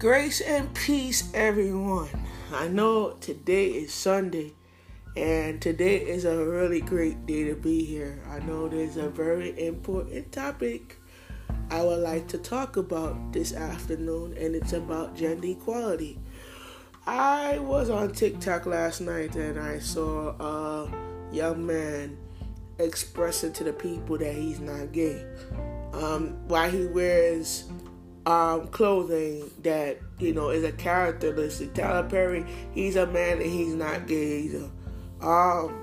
Grace and peace, everyone. I know today is Sunday, and today is a really great day to be here. I know there's a very important topic I would like to talk about this afternoon, and it's about gender equality. I was on TikTok last night and I saw a young man expressing to the people that he's not gay. Um, why he wears um, clothing that you know is a characteristic. Tyler Perry, he's a man and he's not gay either. Um,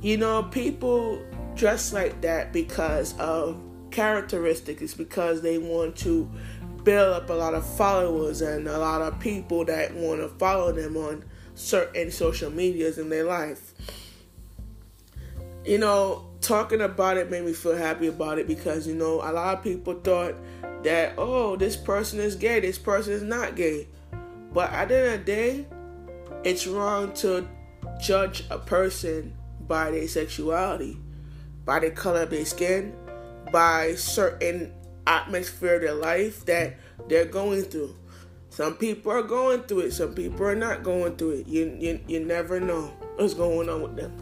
you know, people dress like that because of characteristics. Because they want to build up a lot of followers and a lot of people that want to follow them on certain social medias in their life. You know, talking about it made me feel happy about it because you know a lot of people thought that oh this person is gay this person is not gay. But at the end of the day it's wrong to judge a person by their sexuality by the color of their skin by certain atmosphere of their life that they're going through. Some people are going through it some people are not going through it. You, you, you never know what's going on with them.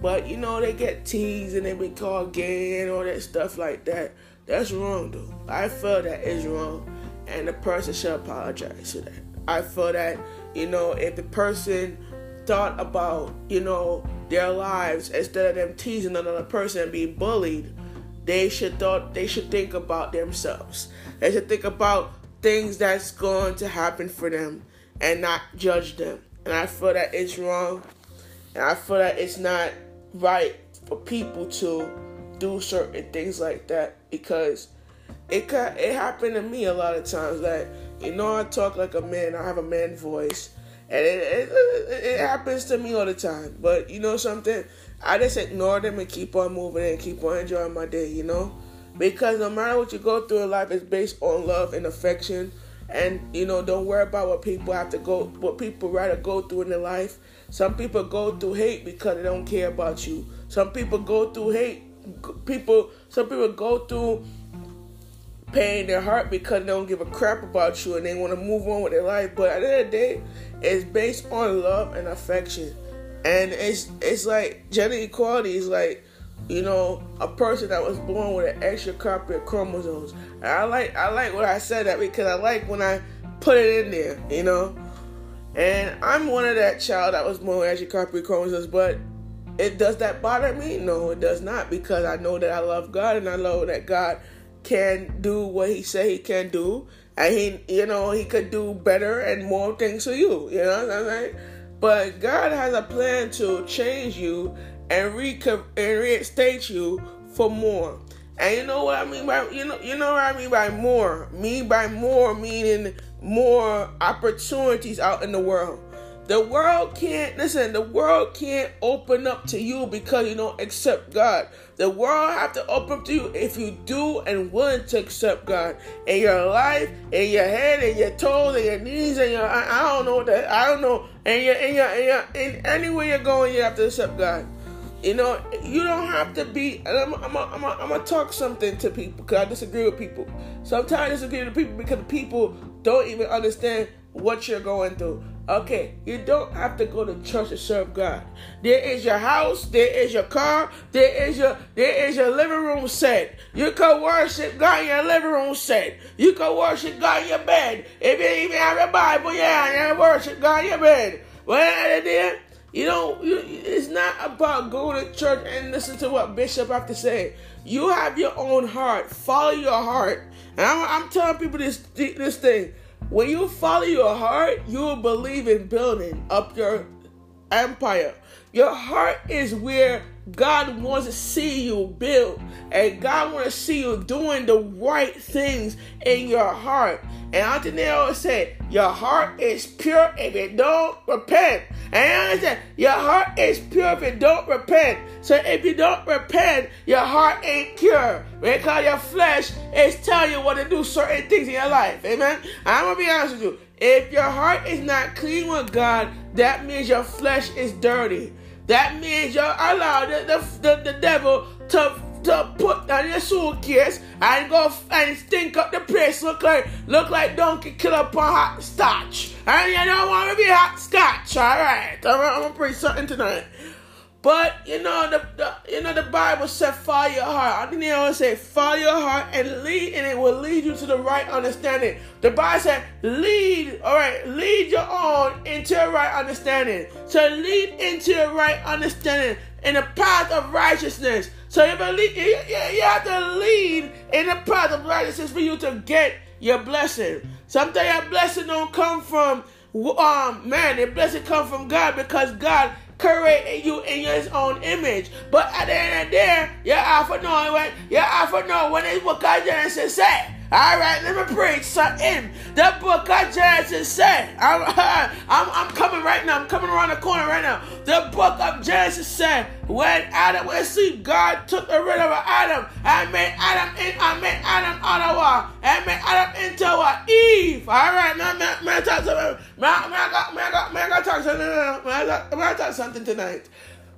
But you know they get teased and they be called gay and all that stuff like that that's wrong, though. I feel that is wrong, and the person should apologize for that. I feel that, you know, if the person thought about, you know, their lives instead of them teasing another person and being bullied, they should thought they should think about themselves. They should think about things that's going to happen for them and not judge them. And I feel that it's wrong, and I feel that it's not right for people to do certain things like that because it it happened to me a lot of times that you know I talk like a man, I have a man voice, and it, it, it happens to me all the time. But you know something, I just ignore them and keep on moving and keep on enjoying my day. You know, because no matter what you go through in life, it's based on love and affection. And you know, don't worry about what people have to go, what people rather go through in their life. Some people go through hate because they don't care about you. Some people go through hate people some people go through pain in their heart because they don't give a crap about you and they want to move on with their life. But at the end of the day, it's based on love and affection. And it's it's like gender equality is like, you know, a person that was born with an extra copy of chromosomes. And I like I like what I said that because I like when I put it in there, you know. And I'm one of that child that was born with extra copy of chromosomes, but it does that bother me? No, it does not because I know that I love God and I know that God can do what he said he can do and he you know he could do better and more things for you you know what i'm saying? But god has a plan to change you and, re- and reinstate you for more. And you know what i mean by you know you know what i mean by more? Me by more meaning more opportunities out in the world the world can't listen. The world can't open up to you because you don't accept God. The world have to open up to you if you do and willing to accept God in your life, in your head, in your toes, in your knees, and your I, I don't know that I don't know. And your in your in your in anywhere you're going, you have to accept God. You know, you don't have to be. I'm, I'm, I'm, I'm gonna talk something to people because I disagree with people. Sometimes I disagree with people because people don't even understand what you're going through. Okay, you don't have to go to church to serve God. There is your house, there is your car, there is your there is your living room set. You can worship God in your living room set. You can worship God in your bed. If you even have a Bible, yeah, you worship God in your bed. Well, then you know, you, it's not about going to church and listen to what Bishop have to say. You have your own heart. Follow your heart. And I'm, I'm telling people this this thing. When you follow your heart, you will believe in building up your empire. Your heart is where God wants to see you build, and God wants to see you doing the right things in your heart. And always said, Your heart is pure if it don't repent. And I understand, your heart is pure if it don't repent. So if you don't repent, your heart ain't pure. Because your flesh is telling you what to do certain things in your life. Amen. I'm gonna be honest with you. If your heart is not clean with God, that means your flesh is dirty. That means you allow the, the, the, the devil to to put on your suitcase and go and stink up the place. Look like look like donkey kill up on hot starch. And you don't want to be hot scotch. All right, I'm, I'm gonna preach something tonight. But you know the, the, you know the Bible said follow your heart. I think they always say follow your heart and lead, and it will lead you to the right understanding. The Bible said lead, all right, lead your own into a right understanding. So lead into a right understanding in the path of righteousness. So you, believe, you, you have to lead in the path of righteousness for you to get your blessing. Sometimes your blessing don't come from um man, the blessing come from God because God created you in His own image. But at the end of the day, you have to know when you have to know when it's what God said. All right, let me preach something. The book of Genesis said, I'm, I'm, I'm coming right now. I'm coming around the corner right now. The book of Genesis said, when Adam, when see God took the rid of Adam and made Adam in, I made Adam out of what? And made Adam into what? Eve. All right, man, man, man, talk something. Man, man, I got, man, I got, man, I talk. Man, I man, talk something tonight.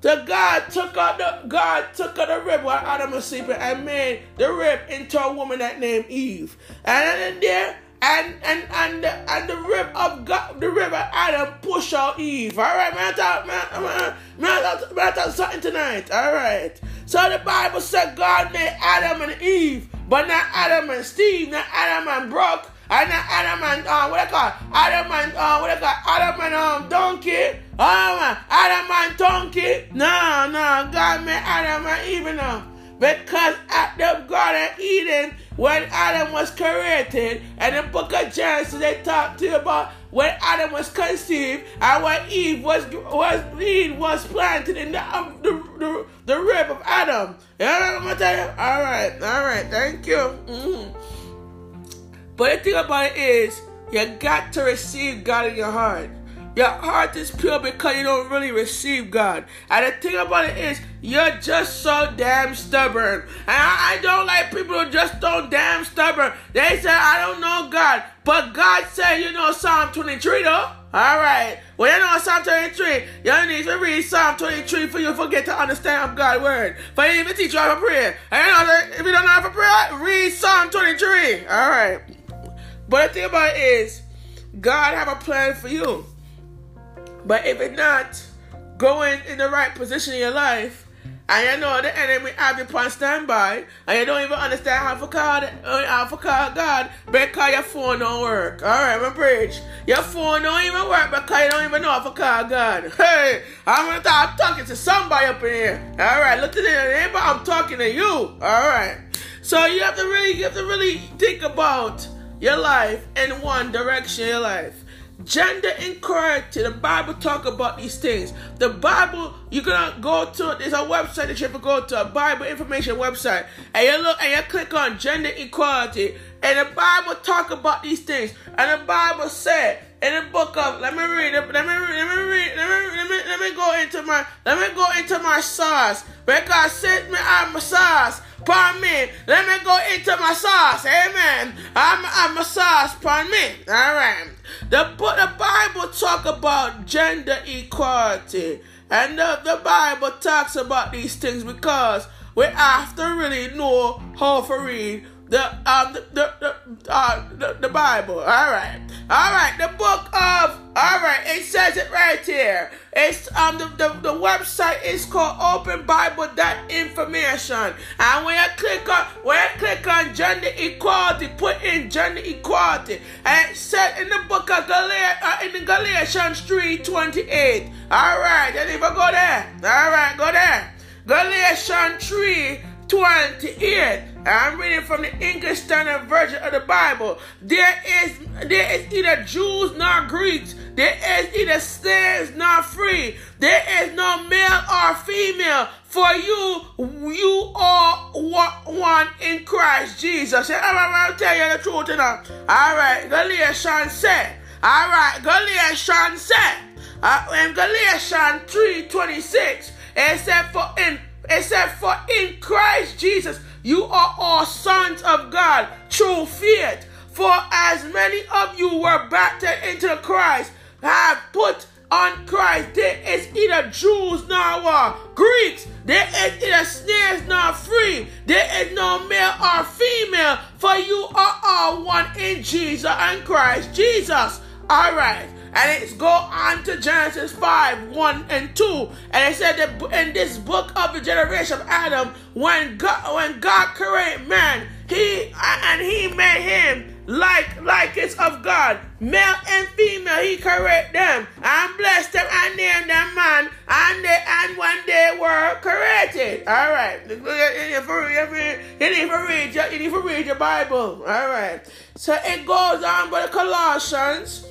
The God took out the God took out the rib while Adam was sleeping and made the rib into a woman that named Eve. And then there and and and the, and the rib of God, the rib of Adam push out Eve. All right, man, talk, man, man, man, talk, man, talk something tonight. All right. So the Bible said God made Adam and Eve, but not Adam and Steve, not Adam and Brooke, and not Adam and uh, what I call Adam and uh, what I call Adam and um donkey. Oh, my Adam and donkey. No, no, God made Adam and Eve now. Because at the Garden of Eden, when Adam was created, and the book of Genesis, they talk to you about when Adam was conceived and when Eve was was Eve was planted in the um, the, the, the, rib of Adam. You know what I'm you? All right, all right, thank you. Mm-hmm. But the thing about it is, you got to receive God in your heart. Your heart is pure because you don't really receive God. And the thing about it is, you're just so damn stubborn. And I, I don't like people who just so damn stubborn. They say, I don't know God. But God said, you know Psalm 23 though. Alright. Well, you know Psalm 23. You need to read Psalm 23 for you forget to understand God's word. For you even teach you how to pray. And you know, if you don't know how to pray, read Psalm 23. Alright. But the thing about it is, God have a plan for you. But if it's not going in the right position in your life, and you know the enemy have you on standby, and you don't even understand how to call, uh, how to call God because your phone don't work. Alright, my bridge. Your phone don't even work because you don't even know how to call God. Hey, I'm, gonna talking to somebody up in here. Alright, look at it. I'm talking to you. Alright. So you have to really, you have to really think about your life in one direction, your life. Gender equality. The Bible talk about these things. The Bible, you're gonna go to there's a website that you have to go to a Bible information website, and you look and you click on gender equality, and the Bible talk about these things. And the Bible said in the book of let me read it, let me read, let me read, let me, let me, let me go into my let me go into my sauce because since me a sauce Pardon me. Let me go into my sauce. Amen. I'm, I'm a sauce. Pardon me. All right. The, book the Bible talk about gender equality. And the, the Bible talks about these things because we have to really know how to read the um the the the, uh, the, the Bible. All right, all right. The book of all right. It says it right here. It's um the, the, the website is called Open Bible information. And when you click on when you click on gender equality, put in gender equality, and it said in the book of Galatians, uh, in the Galatians three twenty eight. All right, and if I go there, all right, go there. Galatians three 28. I'm reading from the English Standard Version of the Bible. There is there is neither Jews nor Greeks. There is neither slaves nor free. There is no male or female. For you, you are one in Christ Jesus. I'm to tell you the truth now. All right, Galatians said. All right, Galatians said. Uh, in Galatians 3:26, it said, "For in it said, For in Christ Jesus you are all sons of God through faith. For as many of you were baptized into Christ have put on Christ, there is either Jews nor Greeks. There is neither slaves nor free. There is no male or female, for you are all one in Jesus and Christ Jesus. All right. And it's go on to Genesis 5, 1 and 2. And it said that in this book of the generation of Adam, when God when God created man, he and he made him like like it's of God. Male and female, he created them and blessed them and named them man and they and when they were created. All right. You need to read, your, you need to read your Bible. All right. So it goes on by the Colossians.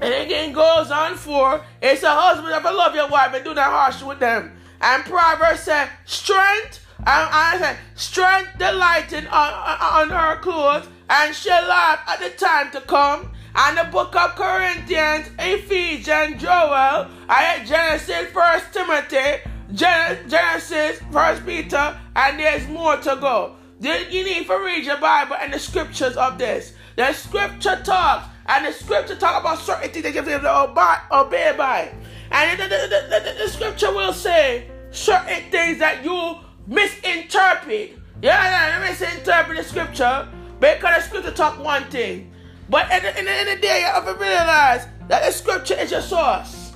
And again goes on for it's a husband a love your wife and do not harsh with them. And Proverbs said, strength, and I said, strength delighting on, on her clothes and shall laugh at the time to come. And the book of Corinthians, Ephesians, Joel, I had Genesis, First Timothy, Genesis, First Peter, and there's more to go. You need to read your Bible and the scriptures of this. The scripture talks, and the scripture talk about certain things that you have to obey, by. And the, the, the, the, scripture will say certain things that you misinterpret. Yeah, yeah, misinterpret the scripture because the scripture talk one thing. But in the, in the, in the day, you have to realize that the scripture is your source.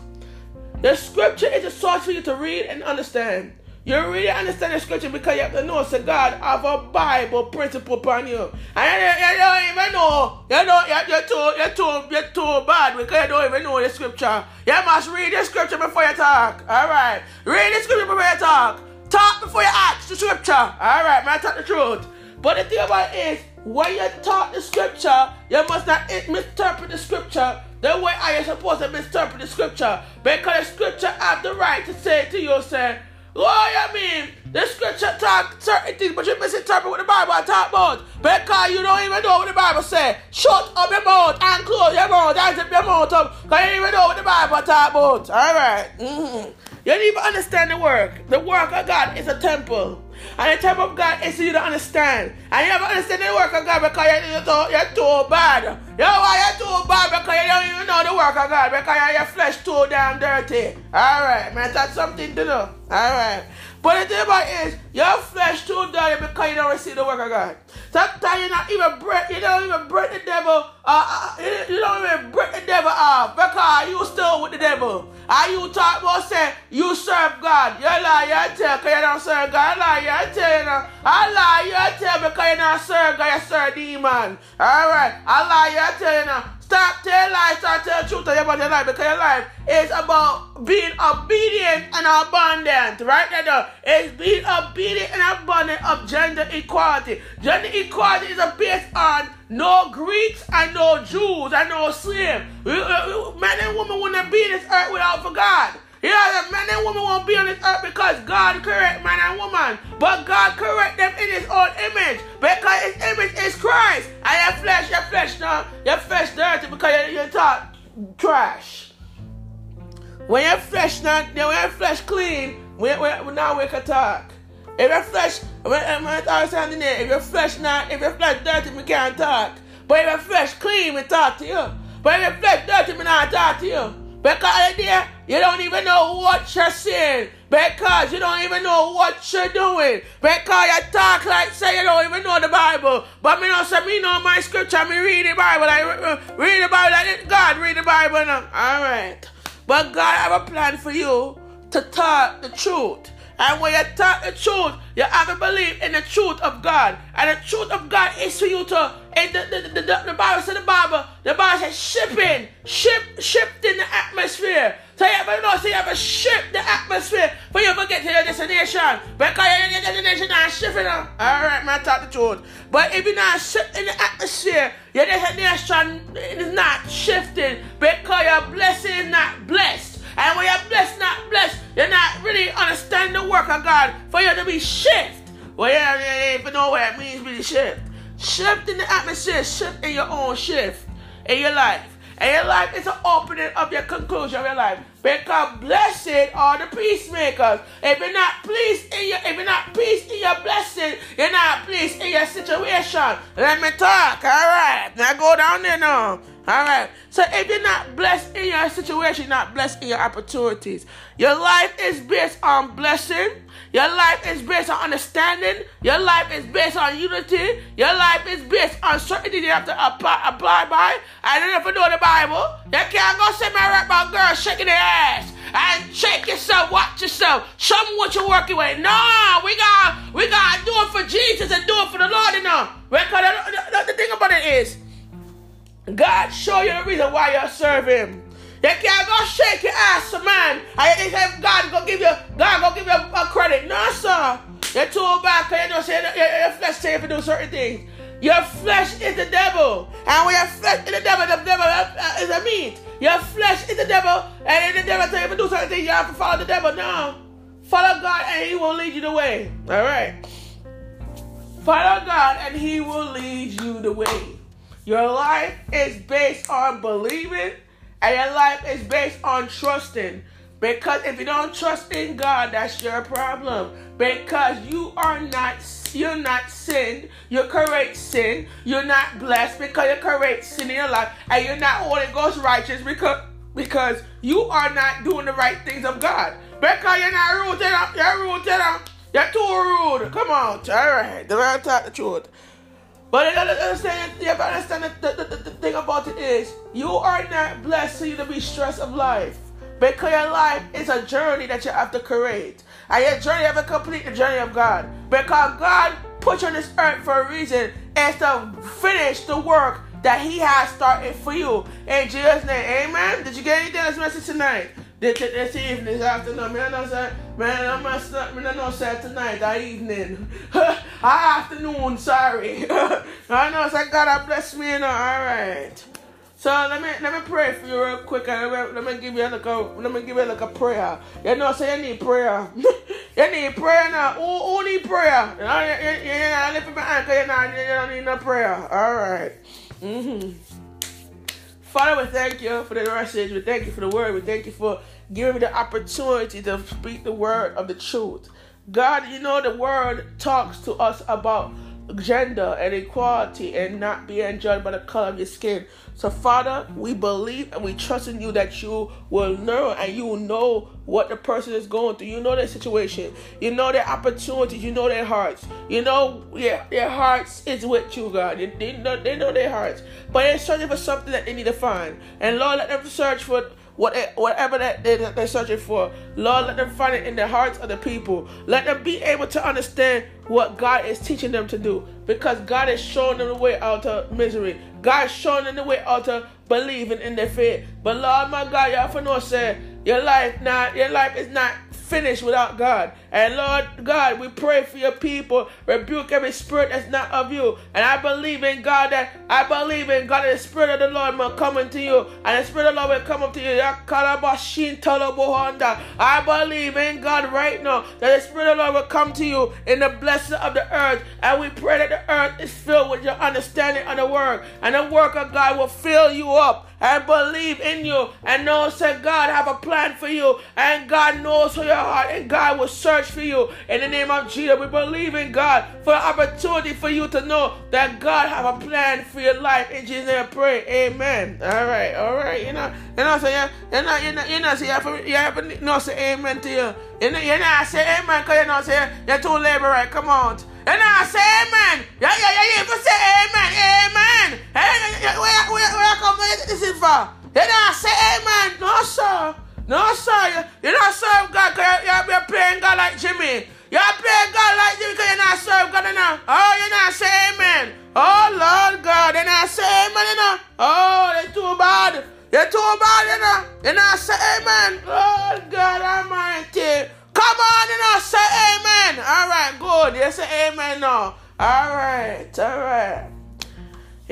The scripture is a source for you to read and understand. You really understand the scripture because you have to know so God have a Bible principle upon you. And you, you, don't even know. You know you, you're too you're too you're too bad because you don't even know the scripture. You must read the scripture before you talk. Alright. Read the scripture before you talk. Talk before you ask the scripture. Alright, man, talk the truth. But the thing about it is when you taught the scripture, you must not misinterpret the scripture the way I am supposed to misinterpret the scripture. Because the scripture have the right to say to you, say, what you mean? The scripture talk certain things, but you misinterpret what the Bible talk about. Because you don't even know what the Bible say. Shut up your mouth and close your mouth and zip your mouth up. Because you don't even know what the Bible talk about. Alright. Mm-hmm. You don't even understand the work. The work of God is a temple. And the type of God is you to understand. And you never understand the work of God because you're, too, you're too bad. You know why you're too bad? Because you don't even know the work of God. Because your flesh too damn dirty. Alright, man, that's something to know. Alright. But the thing about it is, your flesh too dirty because you don't receive the work of God. Sometimes you not even break, you don't even break the devil, uh, uh, you don't even break the devil off because you still with the devil. And you talk about say you serve God. Lie, you tell because you don't serve God. I lie, you tell you know. I lie, you tell because you don't serve God, you serve demon. Alright. I lie, you tell you know. Stop telling lies, start telling truth about your life because your life is about being obedient and abundant. Right now, it's being obedient and abundant of gender equality. Gender equality is based on no Greeks and no Jews and no slaves. Men and women wouldn't be in this earth without for God. Yeah, the man and woman won't be on this earth because God correct man and woman. But God correct them in his own image. Because his image is Christ. And your flesh, your flesh now, your flesh dirty because you, you talk trash. When your flesh not, when your flesh clean, we, we, now we can talk. If your flesh, when, when I standing there, if your flesh not, if your flesh dirty, we can't talk. But if your flesh clean, we talk to you. But if your flesh dirty, we not talk to you. Because there, you don't even know what you're saying. Because you don't even know what you're doing. Because you talk like say you don't even know the Bible. But me know say me know my scripture. Me read the Bible. I read the Bible like God read the Bible now. Alright. But God have a plan for you to talk the truth. And when you talk the truth, you have to believe in the truth of God. And the truth of God is for you to, and the, the, the, the, the Bible says the Bible, the Bible says shipping, ship, shifting the atmosphere. So you to know, so you to shift the atmosphere for you to get to your destination. Because your destination is shifting. Alright, man, talk the truth. But if you're not shifting the atmosphere, your destination is not shifting because your blessing is not blessed. And when you're blessed, not blessed, you're not really understanding the work of God for you to be shift. Well, yeah, yeah, yeah, know what it means really shift. Shift in the atmosphere, shift in your own shift in your life. And your life is an opening of your conclusion of your life. Because blessed are the peacemakers. If you're not pleased in your if you're not pleased in your blessing, you're not pleased in your situation. Let me talk. Alright. Now go down there now. All right. So if you're not blessed in your situation, not blessed in your opportunities, your life is based on blessing. Your life is based on understanding. Your life is based on unity. Your life is based on certainty you have to apply, apply by. I don't know if you know the Bible. You can't go see my rap about girls shaking their ass and shake yourself, watch yourself, show them what you're working with. No, we got we got to do it for Jesus and do it for the Lord. You know, because the, the, the thing about it is God show you the reason why you serve him. You can't go shake your ass, man. I think God go give you God go give you a, credit. No, sir. You're too bad because you don't say your, flesh say to do certain things. Your flesh is the devil. And when your flesh is the devil, the devil uh, is a meat. Your flesh is the devil, and if the devil tell you to do certain things, you have to follow the devil. No. Follow God and he will lead you the way. Alright. Follow God and he will lead you the way. Your life is based on believing, and your life is based on trusting. Because if you don't trust in God, that's your problem. Because you are not you're not sinned, you're correct sin, you're not blessed because you're correct sin in your life, and you're not Holy Ghost righteous because because you are not doing the right things of God. Because you're not rooted up, you're rooted up, you're too rude. Come on, alright, the man talk the truth. But you gotta understand, you gotta understand the, the, the, the, thing about it is, you are not blessed so you to be stressed of life. Because your life is a journey that you have to create. And your journey have to complete the journey of God. Because God put you on this earth for a reason is to finish the work that He has started for you. In Jesus' name, amen. Did you get anything else message tonight? This, this evening, this afternoon, man, I say, man, I'm not, man, I know say tonight, that evening, afternoon, sorry. I know, say, God, I bless me, you know, all right. So let me let me pray for you real quick. Let me, let me give you like a let me give you like a prayer. You know, say you need prayer. you need prayer now. Who, who need prayer? You, know, you, you, you, you my hand you, you don't need no prayer. All right. Mm-hmm. Father, we thank you for the message. We thank you for the word. We thank you for giving me the opportunity to speak the word of the truth. God, you know the word talks to us about gender and equality and not being judged by the color of your skin. So, Father, we believe and we trust in you that you will know and you will know what the person is going through. You know their situation. You know their opportunities. You know their hearts. You know yeah, their hearts is with you, God. They, know, they know their hearts. But they're searching for something that they need to find. And Lord, let them search for whatever that they're searching for, Lord, let them find it in the hearts of the people. Let them be able to understand what God is teaching them to do because God is showing them the way out of misery. God is showing them the way out of believing in their faith. But Lord, my God, have to know, say, your life not, your life is not finished without God. And Lord God, we pray for your people. Rebuke every spirit that's not of you. And I believe in God that I believe in God that the Spirit of the Lord will come into you. And the Spirit of the Lord will come up to you. I believe in God right now that the Spirit of the Lord will come to you in the blessing of the earth. And we pray that the earth is filled with your understanding of the word. And the work of God will fill you up and believe in you. And know that God have a plan for you. And God knows your heart and God will search for you. In the name of Jesus we believe in God for opportunity for you to know that God have a plan for your life. In Jesus name I pray. Amen. All right. All right. You know you know so yeah. You know you know you know so you have you have to say amen to you. You know you know I say amen because you know say you're too labor right? Come on and I say amen. Yeah, yeah, yeah, yeah. If say amen, amen. Hey, where, where, where come this is for? And I say amen. No, sir. No, sir. You, you not serve God because you're, you're playing God like Jimmy. You're playing God like Jimmy because you're not serve God enough. Oh, you're not say amen. Oh, Lord God. And I say amen, you know. Oh, they're too bad. You're too bad, you know. And I say amen.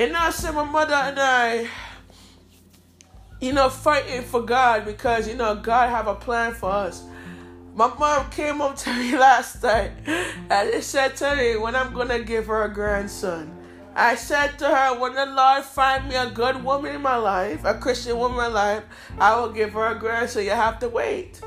You I said, my mother and I, you know, fighting for God because, you know, God have a plan for us. My mom came up to me last night and she said to me when I'm going to give her a grandson. I said to her, when the Lord find me a good woman in my life, a Christian woman in my life, I will give her a grandson. You have to wait.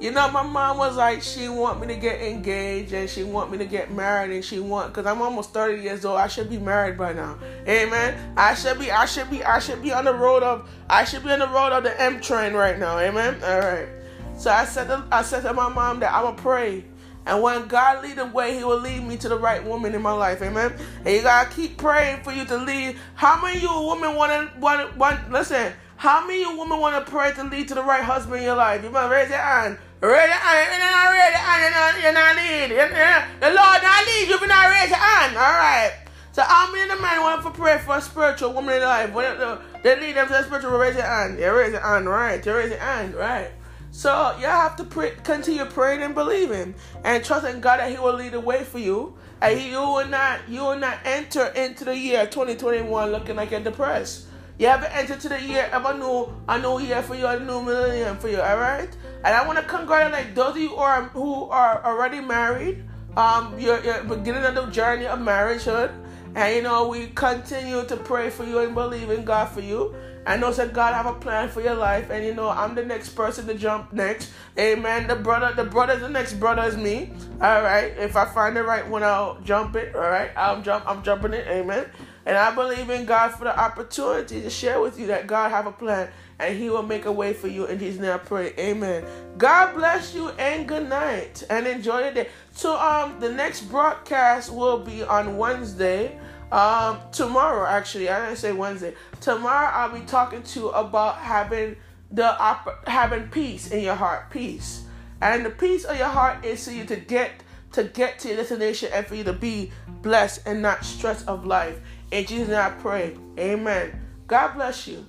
You know, my mom was like, she want me to get engaged and she want me to get married and she want, cause I'm almost 30 years old. I should be married by now. Amen. I should be, I should be, I should be on the road of, I should be on the road of the M train right now. Amen. All right. So I said, to, I said to my mom that I will pray. And when God lead the way, He will lead me to the right woman in my life. Amen. And you gotta keep praying for you to lead. How many you women want to want want? Listen. How many you women want to pray to lead to the right husband in your life? You must raise your hand. Raise your hand. You're not raise your hand. You're not, you're not lead. You're, you're, the Lord not lead you if you not raise your hand. All right. So how many of the men want to pray for a spiritual woman in life? When they lead them to the spiritual, raise your hand. You raise your hand, right? You raise your hand, right? So you have to pray, continue praying and believing and trusting God that He will lead the way for you, and you will not you will not enter into the year 2021 looking like you're depressed. You haven't entered to the year of a new a new year for you, a new millennium for you. All right, and I want to congratulate those of you who are who are already married. Um, you're, you're beginning of the journey of marriagehood, and you know we continue to pray for you and believe in God for you. I know that God have a plan for your life, and you know I'm the next person to jump next. Amen. The brother, the brother, the next brother is me. All right. If I find the right one, I'll jump it. All right. I'll jump. I'm jumping it. Amen. And I believe in God for the opportunity to share with you that God have a plan and He will make a way for you. Jesus' name I pray. Amen. God bless you and good night and enjoy the day. So um the next broadcast will be on Wednesday. Um, tomorrow, actually, I didn't say Wednesday. Tomorrow, I'll be talking to you about having the op- having peace in your heart, peace, and the peace of your heart is for you to get to get to your destination and for you to be blessed and not stress of life. In Jesus' name, I pray. Amen. God bless you.